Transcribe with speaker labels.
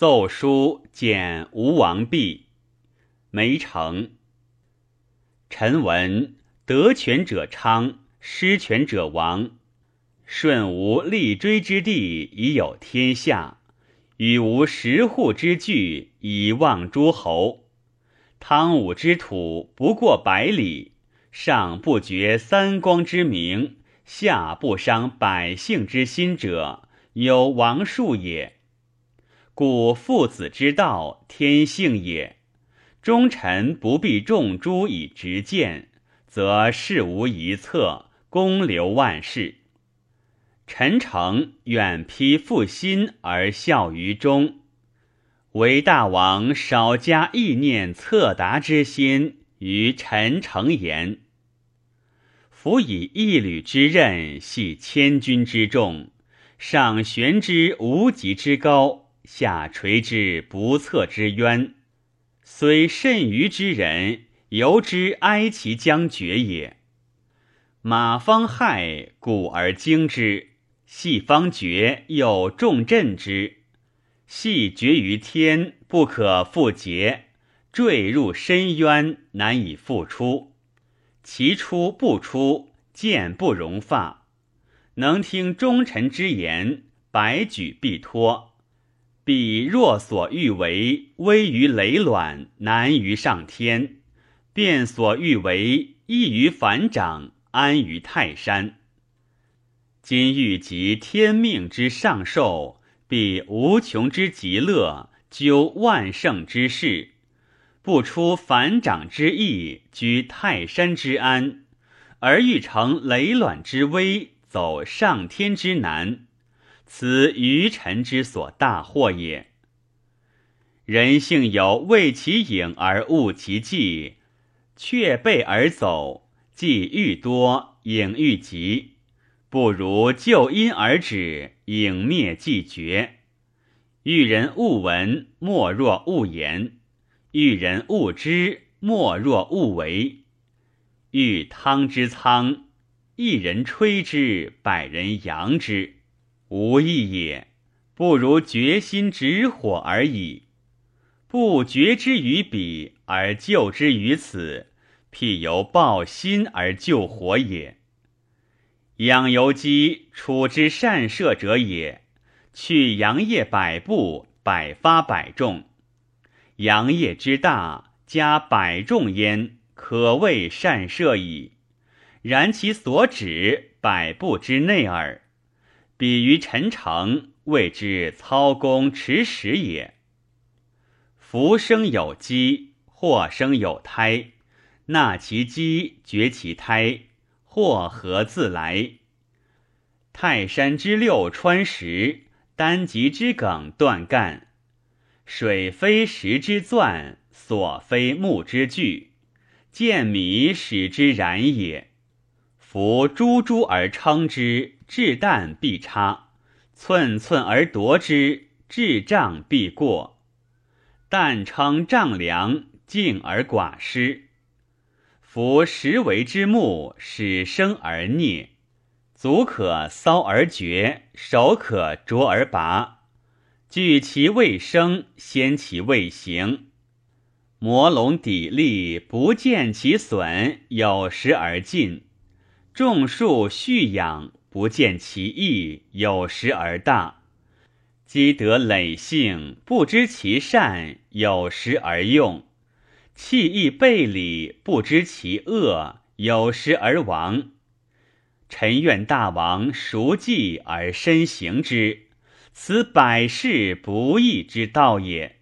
Speaker 1: 奏书见吴王毕，梅城。臣闻得权者昌，失权者亡。舜无立锥之地以有天下，禹无十户之据以望诸侯。汤武之土不过百里，上不绝三光之明，下不伤百姓之心者，有王术也。故父子之道，天性也。忠臣不必众诸以直谏，则事无一策，公留万世。臣诚远披负心而效于忠，唯大王少加意念策达之心于臣诚言。夫以一旅之任系千军之重，上悬之无极之高，下垂之不测之渊，虽甚愚之人，犹之哀其将绝也。马方害，古而惊之。系方绝，又重振之；系绝于天，不可复结，坠入深渊，难以复出。其出不出，剑不容发。能听忠臣之言，百举必脱。彼若所欲为，危于累卵，难于上天；便所欲为，易于反掌，安于泰山。今欲及天命之上寿，必无穷之极乐，究万圣之事，不出反掌之意，居泰山之安，而欲成累卵之危，走上天之难，此愚臣之所大惑也。人性有畏其影而恶其迹，却背而走，迹愈多，影愈急。不如就因而止，影灭即绝。遇人勿闻，莫若勿言；遇人勿知，莫若勿为。遇汤之苍，一人吹之，百人扬之，无益也。不如决心止火而已。不决之于彼，而救之于此，譬由抱薪而救火也。养由基，处之善射者也。去阳叶百步，百发百中。阳叶之大，加百中焉，可谓善射矣。然其所指，百步之内耳。比于陈诚，谓之操弓持矢也。福生有机，祸生有胎。纳其机，绝其胎。祸何自来？泰山之六川石，丹极之梗断干。水非石之钻，所非木之锯。见米使之然也。夫珠珠而称之，至淡必差；寸寸而夺之，至丈必过。但称丈量，静而寡失。夫实为之木，始生而孽；足可搔而绝，手可啄而拔。据其未生，先其未形。磨龙砥砺，不见其损，有时而尽；种树蓄养，不见其益，有时而大。积德累性，不知其善，有时而用。弃义背礼，不知其恶，有时而亡。臣愿大王熟记而身行之，此百世不义之道也。